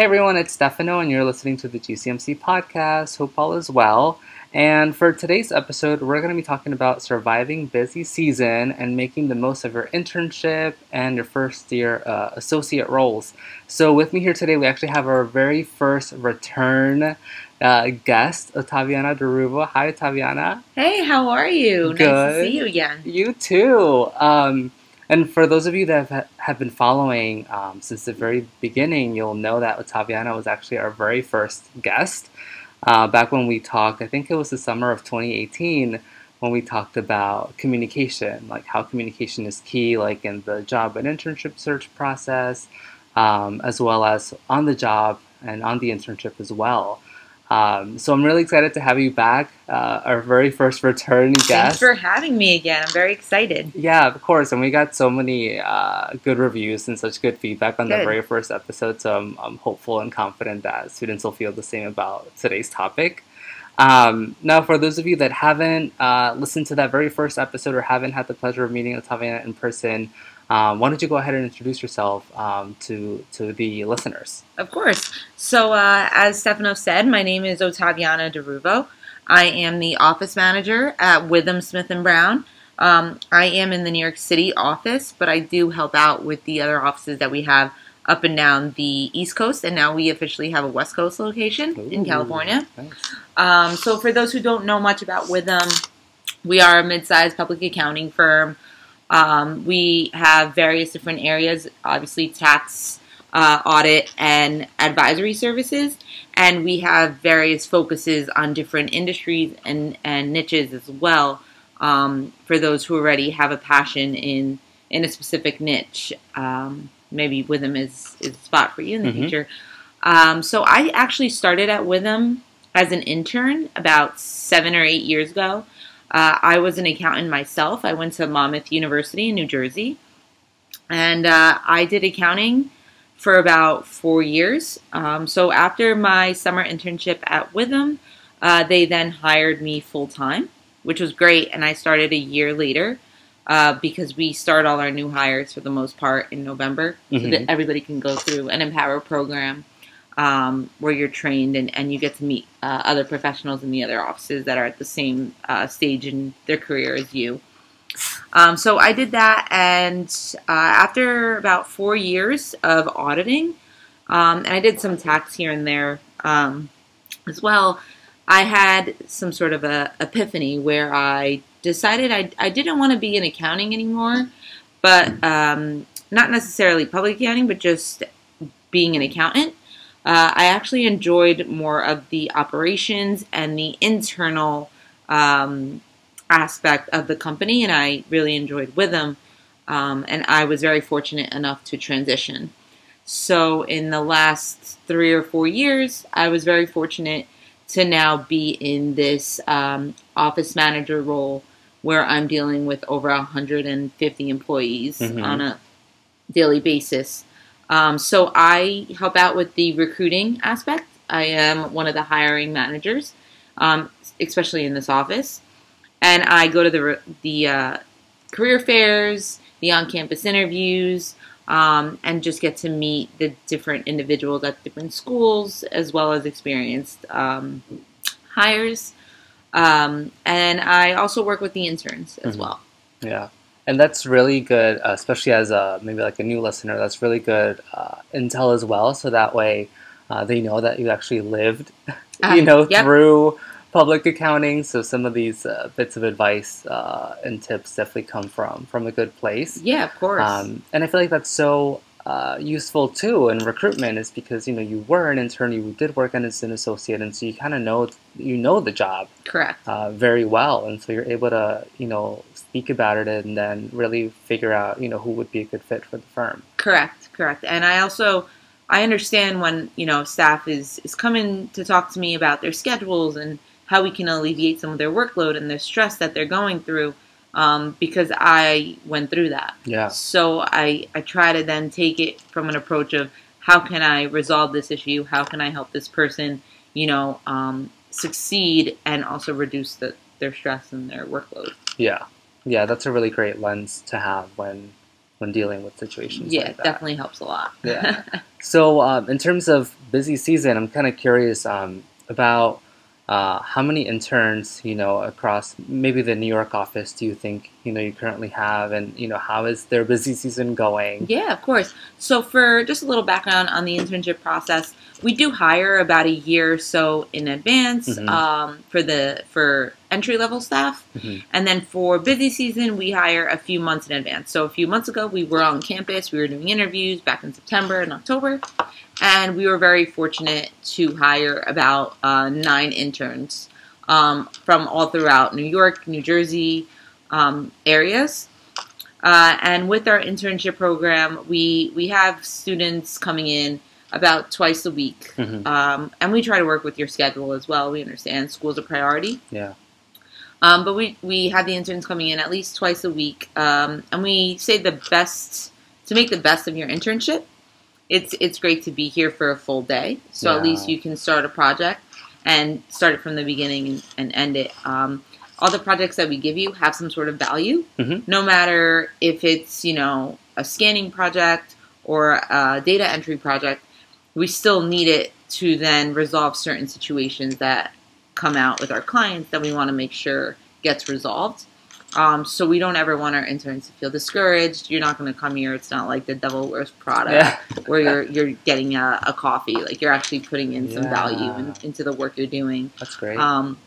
Hey everyone, it's Stefano, and you're listening to the GCMC podcast. Hope all is well. And for today's episode, we're going to be talking about surviving busy season and making the most of your internship and your first year uh, associate roles. So, with me here today, we actually have our very first return uh, guest, Ottaviana De Ruvo. Hi, Ottaviana. Hey, how are you? Good. Nice to see you again. You too. Um, and for those of you that have, have been following um, since the very beginning, you'll know that Ottaviana was actually our very first guest. Uh, back when we talked, I think it was the summer of 2018 when we talked about communication, like how communication is key, like in the job and internship search process, um, as well as on the job and on the internship as well. Um, so I'm really excited to have you back, uh, our very first return guest. Thanks for having me again. I'm very excited. Yeah, of course. And we got so many uh, good reviews and such good feedback on the very first episode. So I'm, I'm hopeful and confident that students will feel the same about today's topic. Um, now, for those of you that haven't uh, listened to that very first episode or haven't had the pleasure of meeting Ottaviana in person, um, why don't you go ahead and introduce yourself um, to to the listeners? Of course. So, uh, as Stefano said, my name is Ottaviana De Ruvo. I am the office manager at Withum Smith and Brown. Um, I am in the New York City office, but I do help out with the other offices that we have up and down the East Coast, and now we officially have a West Coast location in California. Um, so, for those who don't know much about Withum, we are a mid-sized public accounting firm. Um, we have various different areas, obviously tax, uh, audit, and advisory services, and we have various focuses on different industries and, and niches as well. Um, for those who already have a passion in in a specific niche, um, maybe Withum is is a spot for you in the Mhm. future. Um, so I actually started at Withum as an intern about seven or eight years ago. Uh, I was an accountant myself. I went to Monmouth University in New Jersey, and uh, I did accounting for about four years. Um, so after my summer internship at Withum, uh, they then hired me full time, which was great, and I started a year later. Uh, because we start all our new hires for the most part in November, so Mhm. that everybody can go through an Empower program um, where you're trained and, and you get to meet uh, other professionals in the other offices that are at the same uh, stage in their career as you. Um, so I did that, and uh, after about four years of auditing, um, and I did some tax here and there um, as well. I had some sort of a epiphany where I decided I, I didn't want to be in accounting anymore, but um, not necessarily public accounting, but just being an accountant. Uh, I actually enjoyed more of the operations and the internal um, aspect of the company, and I really enjoyed Withum. Um, and I was very fortunate enough to transition. So, in the last three or four years, I was very fortunate to now be in this um, office manager role where I'm dealing with over 150 employees Mhm. on a daily basis. Um, so I help out with the recruiting aspect. I am one of the hiring managers, um, especially in this office, and I go to the the uh, career fairs, the on-campus interviews, um, and just get to meet the different individuals at different schools as well as experienced um, hires. Um, and I also work with the interns as Mhm. well. Yeah, and that's really good, uh, especially as a maybe like a new listener. That's really good uh, intel as well, so that way uh, they know that you actually lived, Uh, you know, yep. through public accounting. So some of these uh, bits of advice uh, and tips definitely come from from a good place. Yeah, of course. Um, and I feel like that's so uh, useful too in recruitment is because you know you were an intern, you did work as an associate, and so you kind of know you know the job Correct. uh, very well, and so you're able to you know speak about it and then really figure out you know who would be a good fit for the firm. Correct, correct. And I also I understand when, you know, staff is is coming to talk to me about their schedules and how we can alleviate some of their workload and their stress that they're going through um, because I went through that. Yeah, So I I try to then take it from an approach of how can I resolve this issue? How can I help this person, you know, um, succeed and also reduce the, their stress and their workload? yeah, yeah. That's a really great lens to have when when dealing with situations. Yeah, like it that. definitely helps a lot. Yeah. So, um, in terms of busy season, I'm kind of curious um, about uh, how many interns, you know, across maybe the New York office do you think you know you currently have, and you know how is their busy season going? Yeah, of course. So, for just a little background on the internship process, we do hire about a year or so in advance Mhm. um, for the for entry level staff, Mhm. and then for busy season, we hire a few months in advance. So, a few months ago, we were on campus. We were doing interviews back in September and October, and we were very fortunate to hire about uh, nine interns um, from all throughout New York, New Jersey um, areas. Uh, and with our internship program, we we have students coming in about twice a week, Mhm. um, and we try to work with your schedule as well. We understand school's a priority, Yeah. um, but we we have the interns coming in at least twice a week, um, and we say the best to make the best of your internship. It's it's great to be here for a full day, so at least you can start a project and start it from the beginning and, and end it. Um, all the projects that we give you have some sort of value, Mhm. no matter if it's you know a scanning project or a data entry project. We still need it to then resolve certain situations that come out with our clients that we want to make sure gets resolved. Um, so we don't ever want our interns to feel discouraged. You're not going to come here. It's not like the devil wears Prada Yeah. where you're you're getting a, a coffee. Like you're actually putting in some value in, into the work you're doing. That's great. Um,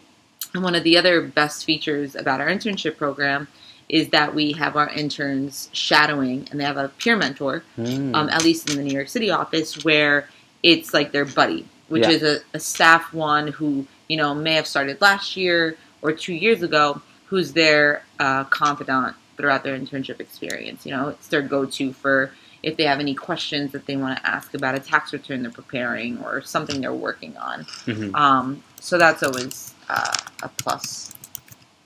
and one of the other best features about our internship program is that we have our interns shadowing, and they have a peer mentor Mm. um, at least in the New York City office, where it's like their buddy, which Yeah. is a, a staff one who you know may have started last year or two years ago, who's their uh, confidant throughout their internship experience. You know, it's their go-to for if they have any questions that they want to ask about a tax return they're preparing or something they're working on. Mhm. Um, so that's always uh, a plus.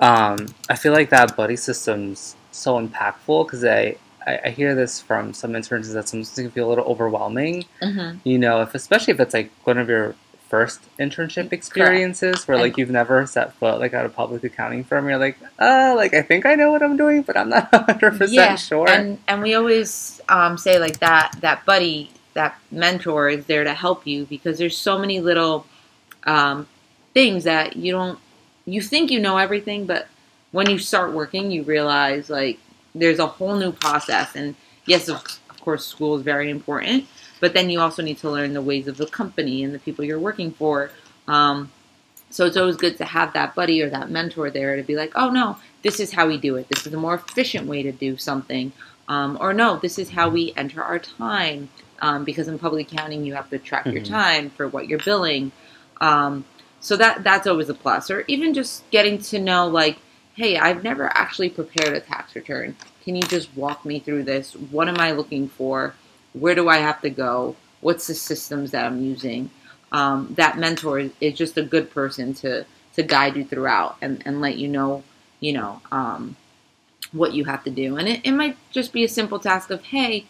Um, I feel like that buddy system's so impactful because I, I I hear this from some interns that sometimes it can feel a little overwhelming. Mm-hmm. You know, if especially if it's like one of your first internship experiences where And- like you've never set foot like at a public accounting firm, you're like, uh, like I think I know what I'm doing, but I'm not 100 percent sure. And and we always um, say like that that buddy that mentor is there to help you because there's so many little um, things that you don't you think you know everything, but when you start working, you realize like there's a whole new process. And yes, of, of course, school is very important, but then you also need to learn the ways of the company and the people you're working for. Um, so it's always good to have that buddy or that mentor there to be like, oh no, this is how we do it. This is a more efficient way to do something. Um, or no, this is how we enter our time. Um, because in public accounting, you have to track your Mhm. time for what you're billing. Um, so that that's always a plus. Or even just getting to know, like, hey, I've never actually prepared a tax return. Can you just walk me through this? What am I looking for? Where do I have to go? What's the systems that I'm using? Um, that mentor is, is just a good person to to guide you throughout and, and let you know, you know, um, what you have to do. And it, it might just be a simple task of, hey,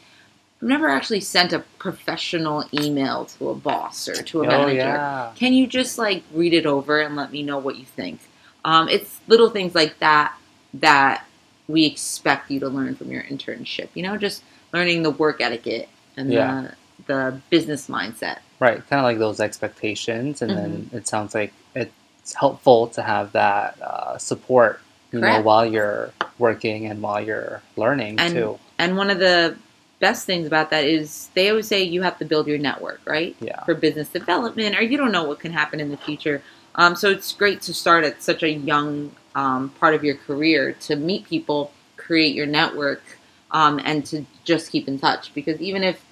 I've never actually sent a professional email to a boss or to a oh manager. yeah, Can you just like read it over and let me know what you think? Um, it's little things like that that we expect you to learn from your internship. You know, just learning the work etiquette and Yeah. the, the business mindset. right. Kind of like those expectations, and then Mm-hmm. it sounds like it's helpful to have that uh, support. You know, while you're working and while you're learning And- too. And one of the best things about that is they always say you have to build your network, right? Yeah. For business development, or you don't know what can happen in the future. Um, so it's great to start at such a young um, part of your career to meet people, create your network, um, and to just keep in touch. Because even if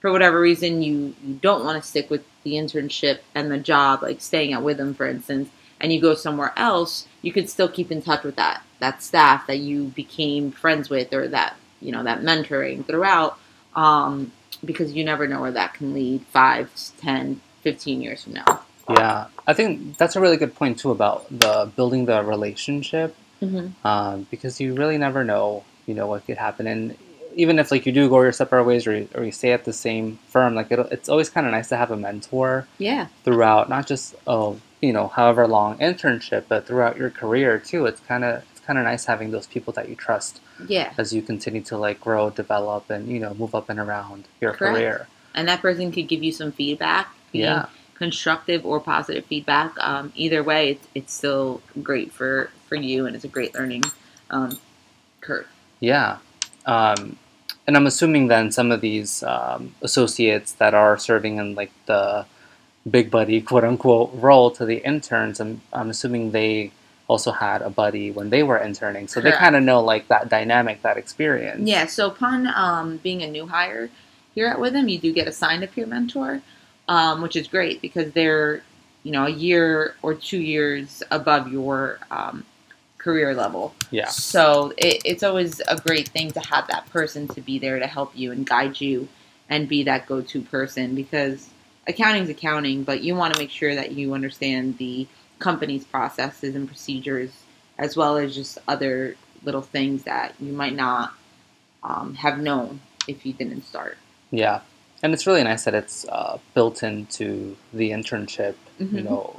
for whatever reason you, you don't want to stick with the internship and the job, like staying at Withum, for instance, and you go somewhere else, you could still keep in touch with that that staff that you became friends with, or that you know that mentoring throughout, um, because you never know where that can lead 5, 10, 15 years from now. Yeah, I think that's a really good point too about the building the relationship Mm-hmm. um, because you really never know, you know, what could happen. And even if like you do go your separate ways or you, or you stay at the same firm, like it, it's always kind of nice to have a mentor Yeah, throughout, not just oh, you know, however long internship, but throughout your career too. It's kind of it's kind of nice having those people that you trust yeah, as you continue to like grow, develop, and you know, move up and around your Correct. career. and that person could give you some feedback Yeah. constructive or positive feedback. Um, either way, it's, it's still great for, for you and it's a great learning um, curve. Yeah. Um, and I'm assuming then some of these um, associates that are serving in like the big buddy quote unquote role to the interns, I'm, I'm assuming they also had a buddy when they were interning. So they kind of know like that dynamic, that experience. Yeah, so upon um, being a new hire here at Withum, you do get assigned a peer mentor, um, which is great because they're, you know, a year or two years above your um, career level. Yeah. So it, it's always a great thing to have that person to be there to help you and guide you and be that go-to person because accounting's accounting, but you want to make sure that you understand the company's processes and procedures as well as just other little things that you might not um, have known if you didn't start. Yeah. And it's really nice that it's uh, built into the internship, you Mhm. know,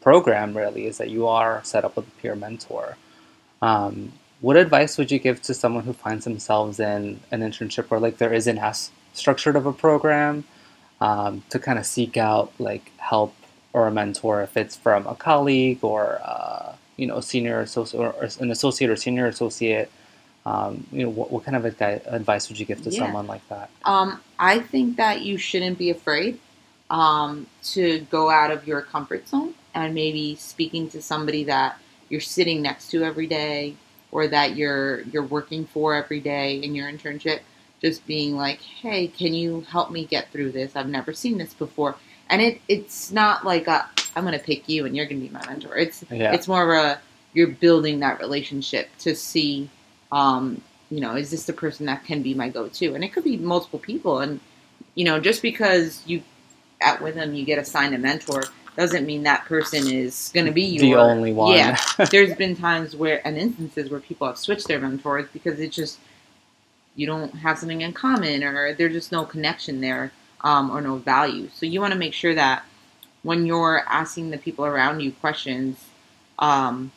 program. Really, is that you are set up with a peer mentor. Um, what advice would you give to someone who finds themselves in an internship where like there isn't as structured of a program um, to kind of seek out like help or a mentor if it's from a colleague or uh, you know a senior associate or an associate or senior associate? Um, you know, what, what kind of advi- advice would you give to Yeah. someone like that? Um, I think that you shouldn't be afraid um, to go out of your comfort zone and maybe speaking to somebody that you're sitting next to every day or that you're you're working for every day in your internship. Just being like, hey, can you help me get through this? I've never seen this before, and it it's not like a, I'm gonna pick you and you're gonna be my mentor. It's Yeah. it's more of a you're building that relationship to see um, you know is this the person that can be my go-to and it could be multiple people and you know just because you at Withum you get assigned a mentor doesn't mean that person is going to be your the only one. yeah there's been times where and instances where people have switched their mentors because it's just you don't have something in common or there's just no connection there um, or no value so you want to make sure that when you're asking the people around you questions um,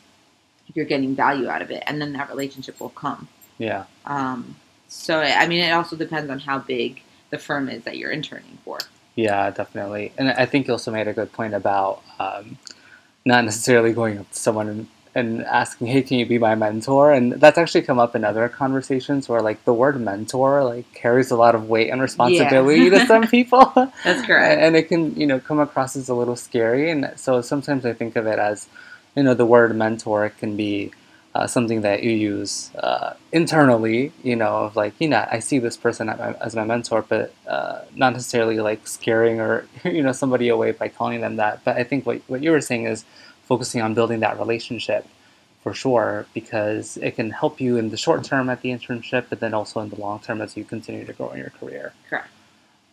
you're getting value out of it and then that relationship will come yeah. um, so i mean it also depends on how big the firm is that you're interning for Yeah, definitely. And I think you also made a good point about um, not necessarily going up to someone and, and asking, "Hey, can you be my mentor?" And that's actually come up in other conversations where, like, the word mentor like carries a lot of weight and responsibility to some people. that's correct and it can you know come across as a little scary and so sometimes i think of it as you know the word mentor can be uh, something that you use uh, internally you know of like you know i see this person at my, as my mentor but uh, not necessarily like scaring or you know somebody away by calling them that but i think what, what you were saying is focusing on building that relationship for sure because it can help you in the short term at the internship but then also in the long term as you continue to grow in your career correct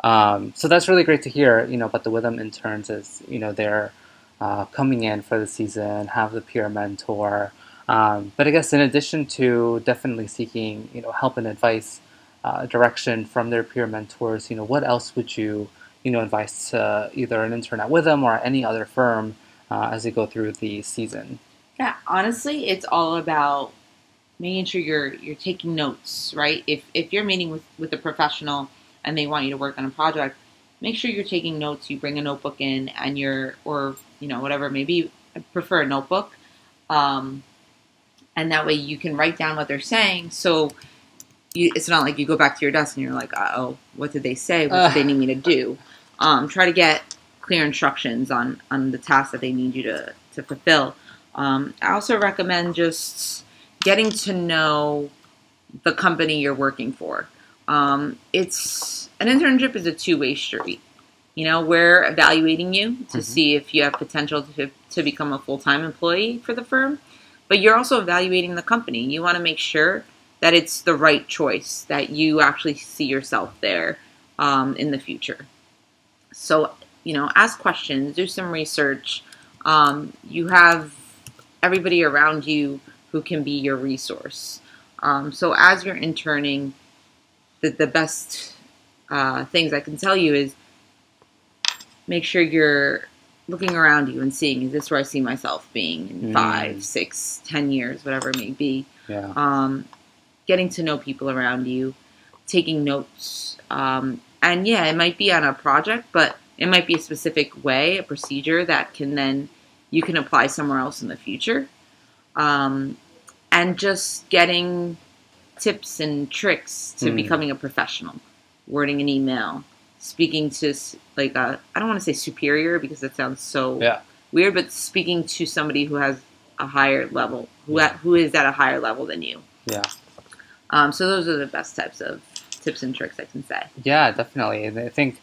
um, so that's really great to hear. You know, but the Withum interns is you know they're uh, coming in for the season, have the peer mentor. Um, but I guess in addition to definitely seeking you know help and advice, uh, direction from their peer mentors, you know what else would you you know advise to either an intern at Withum or any other firm uh, as they go through the season? Yeah, honestly, it's all about making sure you're you're taking notes, right? If if you're meeting with with a professional and they want you to work on a project, make sure you're taking notes. You bring a notebook in, and you're or you know whatever. Maybe I prefer a notebook, um, and that way you can write down what they're saying. So you, it's not like you go back to your desk and you're like, oh, what did they say? What did they need me to do? Um, try to get clear instructions on on the tasks that they need you to to fulfill. Um, I also recommend just getting to know the company you're working for. Um, it's an internship is a two way street. You know, we're evaluating you to Mhm. see if you have potential to, to become a full time employee for the firm, but you're also evaluating the company. You want to make sure that it's the right choice, that you actually see yourself there um, in the future. So, you know, ask questions, do some research. Um, you have everybody around you who can be your resource. Um, so, as you're interning, the, the best uh, things I can tell you is make sure you're looking around you and seeing is this where I see myself being in Mm. five, six, ten years, whatever it may be. Yeah. Um, getting to know people around you, taking notes, um, and yeah, it might be on a project, but It might be a specific way, a procedure that can then you can apply somewhere else in the future. Um, and just getting tips and tricks to Mhm. becoming a professional, wording an email, speaking to like a I don't want to say superior because that sounds so Yeah. weird, but speaking to somebody who has a higher level, who Yeah. at, who is at a higher level than you. Yeah. Um, so those are the best types of tips and tricks I can say. Yeah, definitely. And I think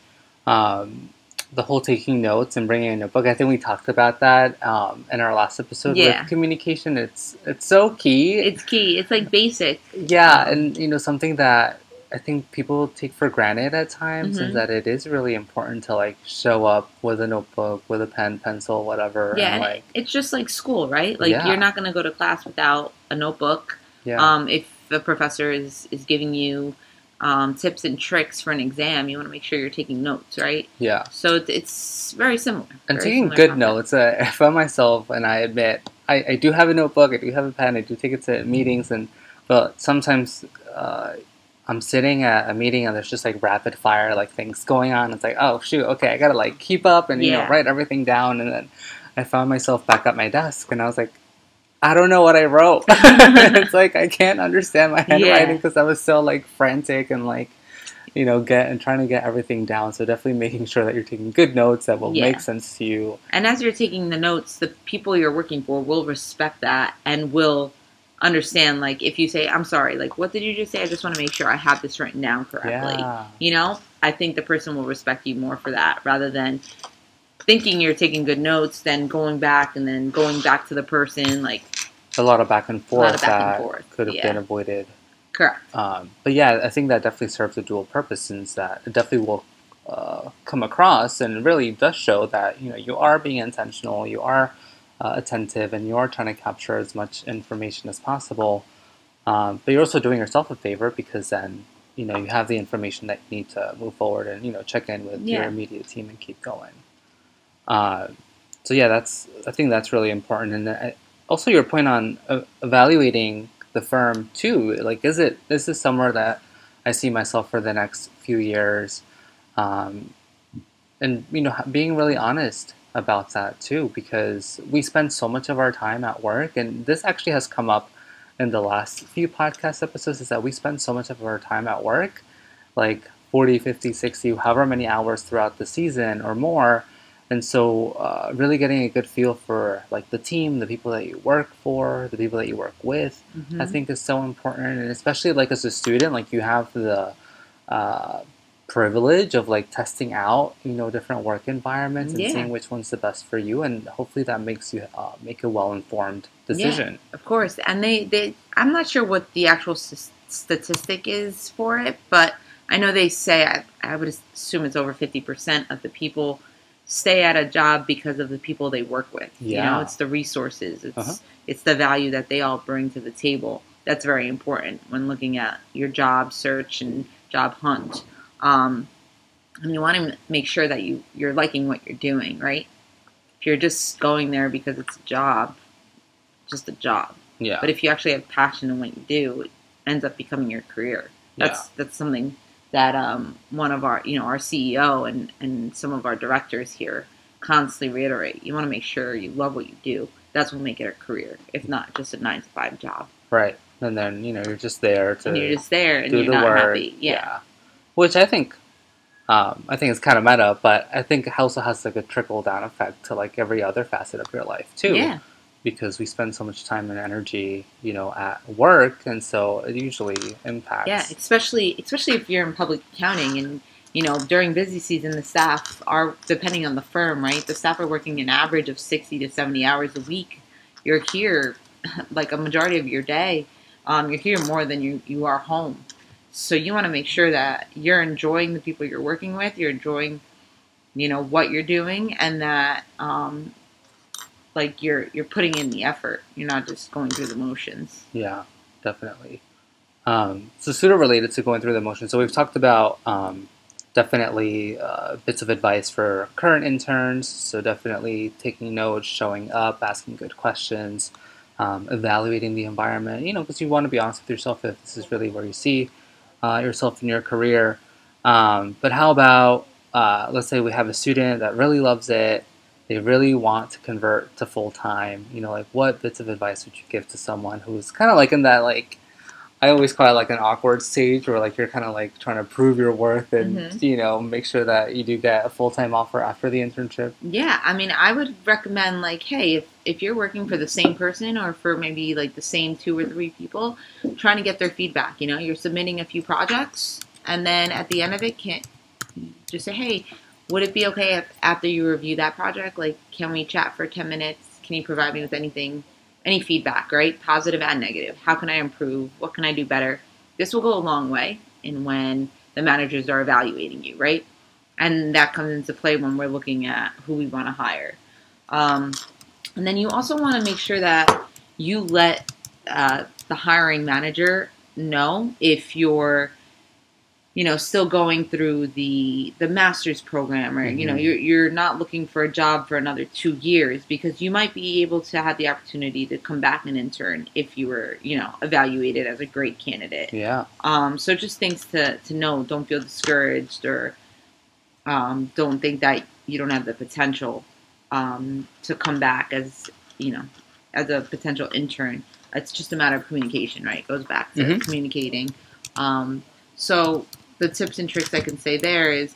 um, the whole taking notes and bringing in a book. I think we talked about that um, in our last episode Yeah. with communication. It's it's so key. It's key. It's like basic. yeah, and you know something that I think people take for granted at times Mhm. is that it is really important to like show up with a notebook, with a pen, pencil, whatever. Yeah, and, like it's just like school, right? Like Yeah. you're not going to go to class without a notebook. yeah, Um, if a professor is is giving you um, tips and tricks for an exam, you want to make sure you're taking notes, right? yeah. So it's, it's very similar. And very taking good concept. notes, uh, I found myself, and I admit, I, I do have a notebook, I do have a pen, I do take it to meetings, and but sometimes uh, I'm sitting at a meeting and there's just like rapid fire like things going on. It's like, oh shoot, okay, I gotta like keep up and you know write everything down, and then I found myself back at my desk, and I was like. I don't know what I wrote. it's like I can't understand my handwriting because I was so like frantic and like you know get and trying to get everything down. So definitely making sure that you're taking good notes that will Yeah. make sense to you. And as you're taking the notes, the people you're working for will respect that and will understand. Like if you say, "I'm sorry," like what did you just say? I just want to make sure I have this written down correctly. Yeah. You know, I think the person will respect you more for that rather than thinking you're taking good notes, then going back and then going back to the person. Like a lot of back and forth back and forth, could have yeah. been avoided. correct. Um, but yeah, I think that definitely serves a dual purpose since that it definitely will uh, come across and really does show that you know you are being intentional, you are uh, attentive, and you are trying to capture as much information as possible. Um, but you're also doing yourself a favor because then you know you have the information that you need to move forward and you know check in with your Yeah. immediate team and keep going. Uh, so yeah, that's I think that's really important, and I, also your point on uh, evaluating the firm too. Like, is it this is somewhere that I see myself for the next few years, um, and you know, being really honest about that too, because we spend so much of our time at work, and this actually has come up in the last few podcast episodes. Is that we spend so much of our time at work, like 40, 50, 60, however many hours throughout the season or more. And so, uh, really getting a good feel for like the team, the people that you work for, the people that you work with, Mhm. I think is so important, and especially like as a student, like you have the uh, privilege of like testing out, you know, different work environments and Yeah. seeing which one's the best for you, and hopefully that makes you uh, make a well informed decision. Of course, and they, they I'm not sure what the actual s- statistic is for it, but I know they say I, I would assume it's over fifty percent of the people stay at a job because of the people they work with. You know, it's the resources, it's Uh-huh. it's the value that they all bring to the table. That's very important when looking at your job search and job hunt. Um, and you want to make sure that you you're liking what you're doing, right? If you're just going there because it's a job, just a job. Yeah, But if you actually have passion in what you do, it ends up becoming your career. That's that's something that um, one of our you know our CEO and and some of our directors here constantly reiterate. You want to make sure you love what you do. That's what will make it a career, if not just a nine to five job. right. And then you know you're just there to and you're just there and do you're the not work. happy. Yeah. Which I think. Um, I think it's kind of meta, but I think it also has like a trickle down effect to like every other facet of your life too. Yeah. because we spend so much time and energy, you know, at work, and so it usually impacts. Yeah, especially especially if you're in public accounting and you know during busy season the staff are depending on the firm, right? The staff are working an average of 60 to 70 hours a week. You're here like a majority of your day. Um, you're here more than you you are home. So you want to make sure that you're enjoying the people you're working with, you're enjoying you know what you're doing and that um like you're you're putting in the effort. You're not just going through the motions. Yeah, definitely. Um, so sort of related to going through the motions. So we've talked about um, definitely uh, bits of advice for current interns. So definitely taking notes, showing up, asking good questions, um, evaluating the environment. You know, because you want to be honest with yourself if this is really where you see uh, yourself in your career. Um, but how about uh, let's say we have a student that really loves it, they really want to convert to full time. You know, like what bits of advice would you give to someone who's kind of like in that like I always call it like an awkward stage where like you're kind of like trying to prove your worth and Mhm. you know make sure that you do get a full time offer after the internship. Yeah, I mean, I would recommend like, hey, if if you're working for the same person or for maybe like the same two or three people, trying to get their feedback. You know, you're submitting a few projects, and then at the end of it, can't just say, hey, would it be okay if after you review that project, like, can we chat for ten minutes? Can you provide me with anything, any feedback, right? Positive and negative. How can I improve? What can I do better? This will go a long way in when the managers are evaluating you, right? and that comes into play when we're looking at who we want to hire. Um, and then you also want to make sure that you let uh, the hiring manager know if you're, you know, still going through the the master's program, or you know, Mhm. you're you're not looking for a job for another two years because you might be able to have the opportunity to come back and intern if you were, you know, evaluated as a great candidate. Yeah. Um, so just things to, to know. Don't feel discouraged or um, don't think that you don't have the potential um, to come back as you know as a potential intern. It's just a matter of communication, right? It goes back to Mhm. communicating. Um, so the tips and tricks I can say there is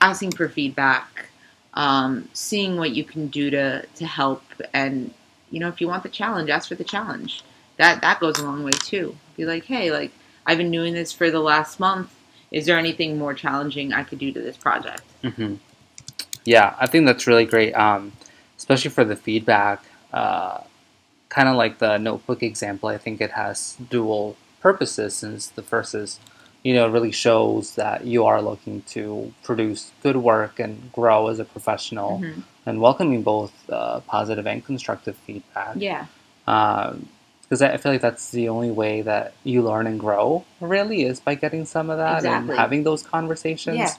asking for feedback, um, seeing what you can do to to help, and you know if you want the challenge, ask for the challenge. That that goes a long way too. Be like, hey, like I've been doing this for the last month. Is there anything more challenging I could do to this project? hmm Yeah, I think that's really great, um, especially for the feedback. Uh, kind of like the notebook example, I think it has dual purposes since the first is, you know, really shows that you are looking to produce good work and grow as a professional Mhm. and welcoming both uh, positive and constructive feedback. Yeah, Because I I feel like that's the only way that you learn and grow, really, is by getting some of that Exactly. and having those conversations. Yeah.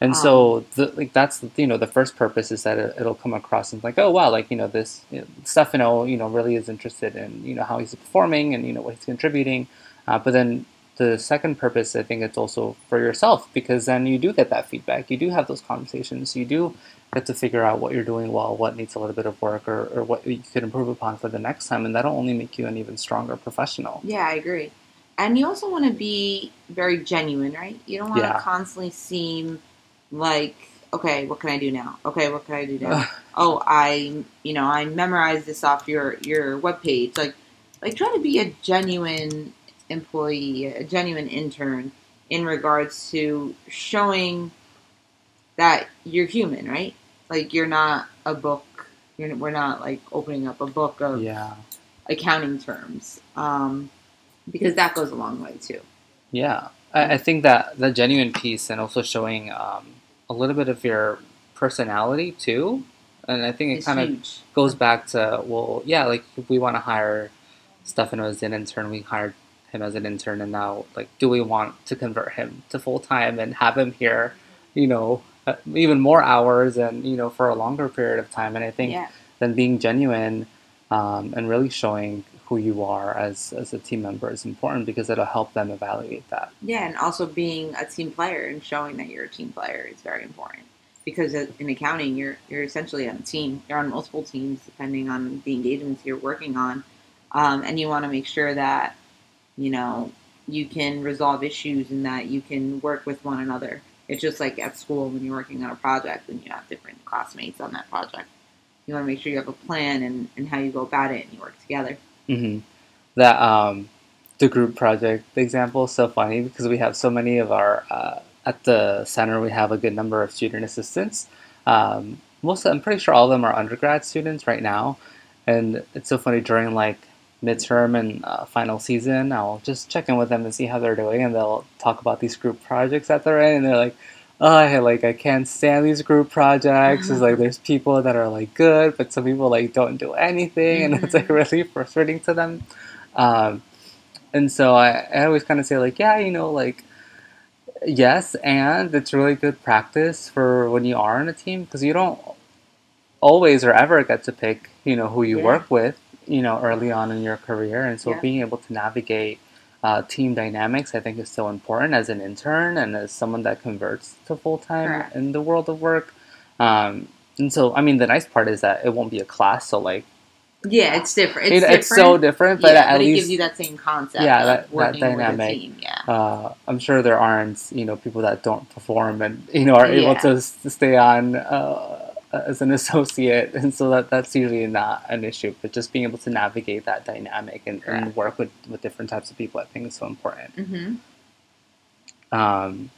And Um, so, the, like that's you know the first purpose is that it, it'll come across and like oh wow like you know this you know, Stefano you know really is interested in you know how he's performing and you know what he's contributing, uh, but then the second purpose I think it's also for yourself because then you do get that feedback you do have those conversations you do get to figure out what you're doing well what needs a little bit of work or, or what you could improve upon for the next time and that'll only make you an even stronger professional. yeah, I agree. And you also want to be very genuine, right? You don't want to constantly seem like, okay, what can I do now? Okay, what can I do now? oh, I, you know, I memorized this off your your webpage. Like, like try to be a genuine employee, a genuine intern in regards to showing that you're human, right? Like you're not a book. You're, we're not like opening up a book of yeah. accounting terms, um, because that goes a long way too. Yeah, I, I think that the genuine piece and also showing um, a little bit of your personality too, and I think it kind of goes back to well, yeah, like if we want to hire Stefano as an intern, we hired him as an intern, and now like, do we want to convert him to full time and have him here, you know, uh, even more hours and you know for a longer period of time? And I think Yeah, then being genuine um, and really showing who you are as as a team member is important because it'll help them evaluate that. yeah, and also being a team player and showing that you're a team player is very important. Because in accounting, you're you're essentially on a team. You're on multiple teams depending on the engagements you're working on, um, and you want to make sure that you know you can resolve issues and that you can work with one another. It's just like at school when you're working on a project and you have different classmates on that project. You want to make sure you have a plan and, and how you go about it and you work together. hmm That um, the group project example is so funny because we have so many of our uh, at the center we have a good number of student assistants. Um, most I'm pretty sure all of them are undergrad students right now, and it's so funny during like midterm and uh, final season. I'll just check in with them and see how they're doing, and they'll talk about these group projects that they're in, and they're like. Oh, I like I can't stand these group projects. It's like there's people that are like good, but some people like don't do anything, and it's like really frustrating to them. Um, and so I, I always kind of say like, yeah, you know, like yes, and it's really good practice for when you are in a team because you don't always or ever get to pick, you know, who you Yeah. work with, you know, early on in your career, and so Yeah. being able to navigate uh, team dynamics, I think, is so important as an intern and as someone that converts to full time in the world of work. Um, and so, I mean, the nice part is that it won't be a class, so like Yeah, it's different. it- It's, it's, so different, but yeah, at but it least gives you that same concept. Yeah, of that- that working with a dynamic. team. Yeah. uh, I'm sure there aren't you know people that don't perform and you know are able Yeah. to, s- to stay on uh, as an associate, and so that that's usually not an issue. But just being able to navigate that dynamic and, and work with, with different types of people, I think is so important. hmm Um,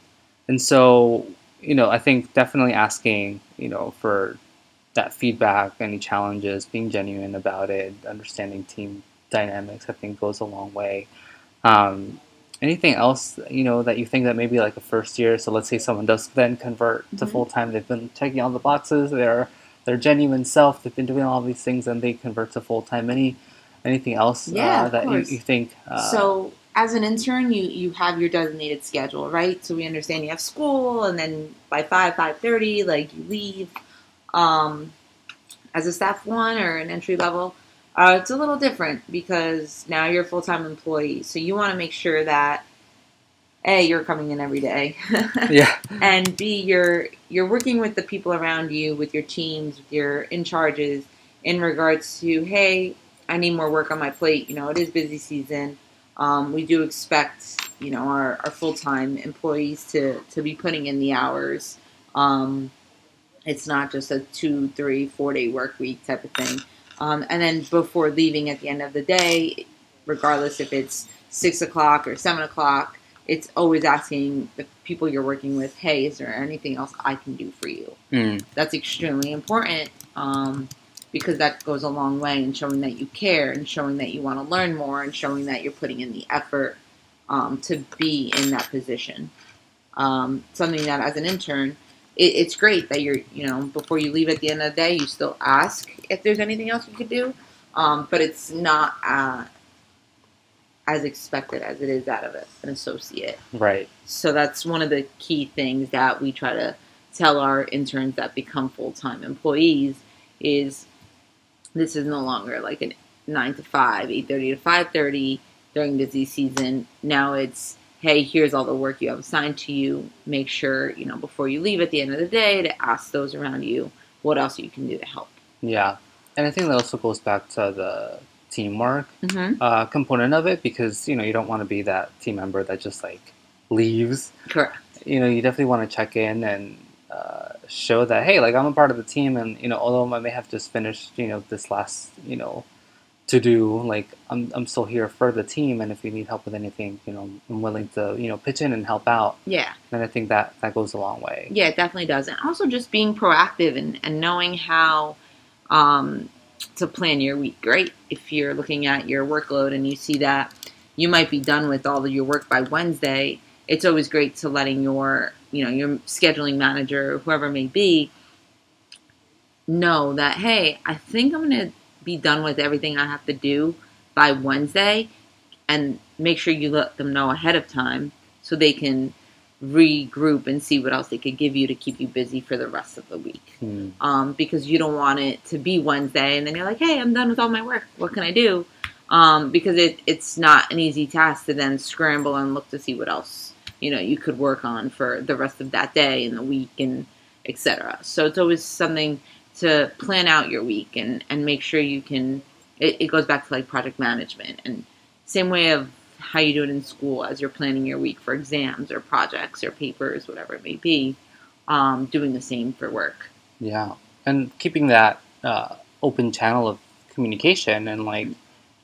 and so, you know, I think definitely asking, you know, for that feedback, any challenges, being genuine about it, understanding team dynamics, I think goes a long way. Um, anything else, you know, that you think that maybe like a first year? So let's say someone does then convert to Mhm. full time. They've been checking all the boxes. They're their genuine self. They've been doing all these things, and they convert to full time. Any anything else Yeah, uh, that you, you think? Uh, so as an intern, you you have your designated schedule, right? So we understand you have school, and then by five five thirty, like you leave. Um, as a staff one or an entry level, uh, it's a little different because now you're a full time employee. So you want to make sure that a you're coming in every day, yeah, and b you're you're working with the people around you, with your teams, with your in charges, in regards to hey, I need more work on my plate. You know, it is busy season. Um, we do expect you know our, our full time employees to to be putting in the hours. Um, it's not just a two, three, four day work week type of thing. Um, and then before leaving at the end of the day, regardless if it's six o'clock or seven o'clock, it's always asking the people you're working with, hey, is there anything else I can do for you? Mm, That's extremely important um, because that goes a long way in showing that you care and showing that you want to learn more and showing that you're putting in the effort um, to be in that position. Um, something that as an intern, it, it's great that you're, you know, before you leave at the end of the day, you still ask if there's anything else you could do, um, but it's not uh, as expected as it is out of an associate. right. So that's one of the key things that we try to tell our interns that become full time employees is this is no longer like a nine to five, eight thirty to five thirty during busy season. Now it's hey, here's all the work you have assigned to you. Make sure, you know, before you leave at the end of the day to ask those around you what else you can do to help. Yeah, and I think that also goes back to the teamwork Mm-hmm. uh, component of it because you know you don't want to be that team member that just like leaves. Correct. You know, you definitely want to check in and uh, show that hey, like I'm a part of the team, and you know, although I may have just finished you know this last you know to do, like I'm I'm still here for the team, and if you need help with anything, you know, I'm willing to you know pitch in and help out. Yeah. And I think that that goes a long way. Yeah, it definitely does. And also just being proactive and, and knowing how um, to plan your week, right? If you're looking at your workload and you see that you might be done with all of your work by Wednesday, it's always great to letting your, you know, your scheduling manager, whoever may be, know that, hey, I think I'm going to be done with everything I have to do by Wednesday and make sure you let them know ahead of time so they can regroup and see what else they could give you to keep you busy for the rest of the week. Hmm. Um, because you don't want it to be Wednesday and then you're like, hey, I'm done with all my work. What can I do? Um, because it, it's not an easy task to then scramble and look to see what else you know you could work on for the rest of that day and the week and etc. So it's always something to plan out your week and, and make sure you can. It, it goes back to like project management and same way of how you do it in school as you're planning your week for exams or projects or papers, whatever it may be. Um, doing the same for work. Yeah, and keeping that uh, open channel of communication and like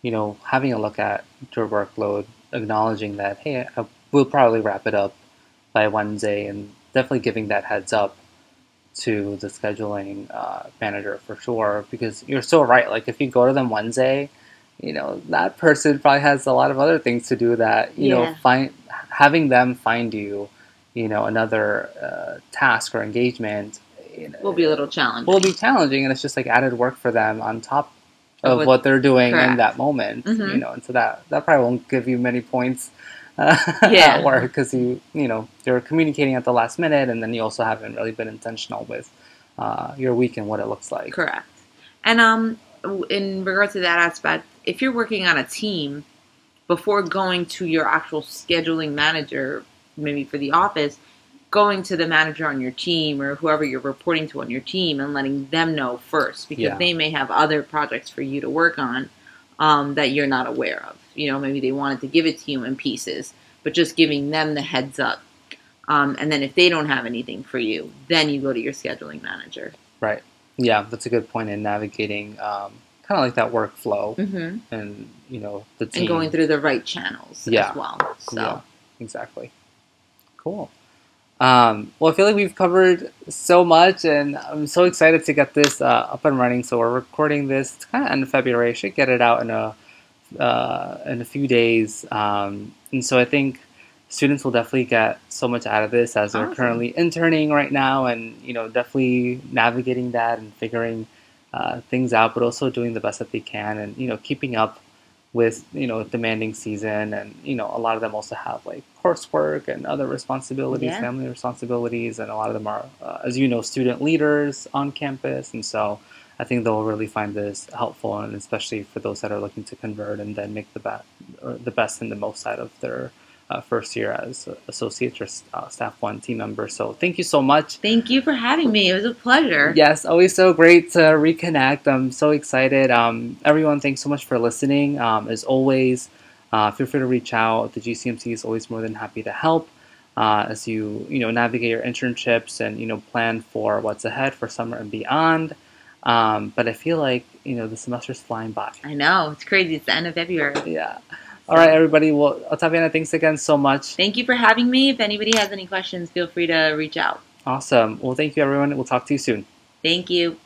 you know having a look at your workload, acknowledging that hey, I, we'll probably wrap it up by Wednesday, and definitely giving that heads up to the scheduling uh, manager for sure. Because you're so right. Like if you go to them Wednesday, you know that person probably has a lot of other things to do. That you know find having them find you, you know, another uh, task or engagement. You know, Will be a little challenging. will be challenging and it's just like added work for them on top Of what- they're doing in that moment Mhm. you know and so that that probably won't give you many points uh, Yeah. at work because you you know you're communicating at the last minute and then you also haven't really been intentional with uh, your week and what it looks like Correct. And um, in regard to that aspect, if you're working on a team before going to your actual scheduling manager, maybe for the office, going to the manager on your team or whoever you're reporting to on your team and letting them know first because Yeah. they may have other projects for you to work on um, that you're not aware of. You know, maybe they wanted to give it to you in pieces, but just giving them the heads up. Um, and then if they don't have anything for you, then you go to your scheduling manager. Right. Yeah, that's a good point in navigating um, kind of like that workflow hmm and you know the team And going through the right channels Yeah. as well. So. Yeah, exactly. Cool. Um, well, I feel like we've covered so much, and I'm so excited to get this uh, up and running. So we're recording this. It's kind of end of February. I should get it out in a uh, in a few days. Um, and so I think students will definitely get so much out of this as they're Awesome. currently interning right now, and you know definitely navigating that and figuring uh, things out, but also doing the best that they can, and you know keeping up with you know demanding season and you know a lot of them also have like coursework and other responsibilities Yeah. family responsibilities and a lot of them are uh, as you know student leaders on campus and so i think they'll really find this helpful and especially for those that are looking to convert and then make the best or the best and the most out of their uh, first year as associate or uh, staff one team member. so thank you so much Thank you for having me. It was a pleasure. Yes, always so great to reconnect. I'm so excited. Um, everyone, thanks so much for listening. Um, as always, uh, feel free to reach out. The GCMC is always more than happy to help uh, as you you know navigate your internships and you know plan for what's ahead for summer and beyond. Um, but I feel like you know the semester's flying by. I know. It's crazy. It's the end of February. Yeah. All right, everybody. Well, Ottaviana, thanks again so much. Thank you for having me. If anybody has any questions, feel free to reach out. Awesome. Well, thank you, everyone. We'll talk to you soon. Thank you.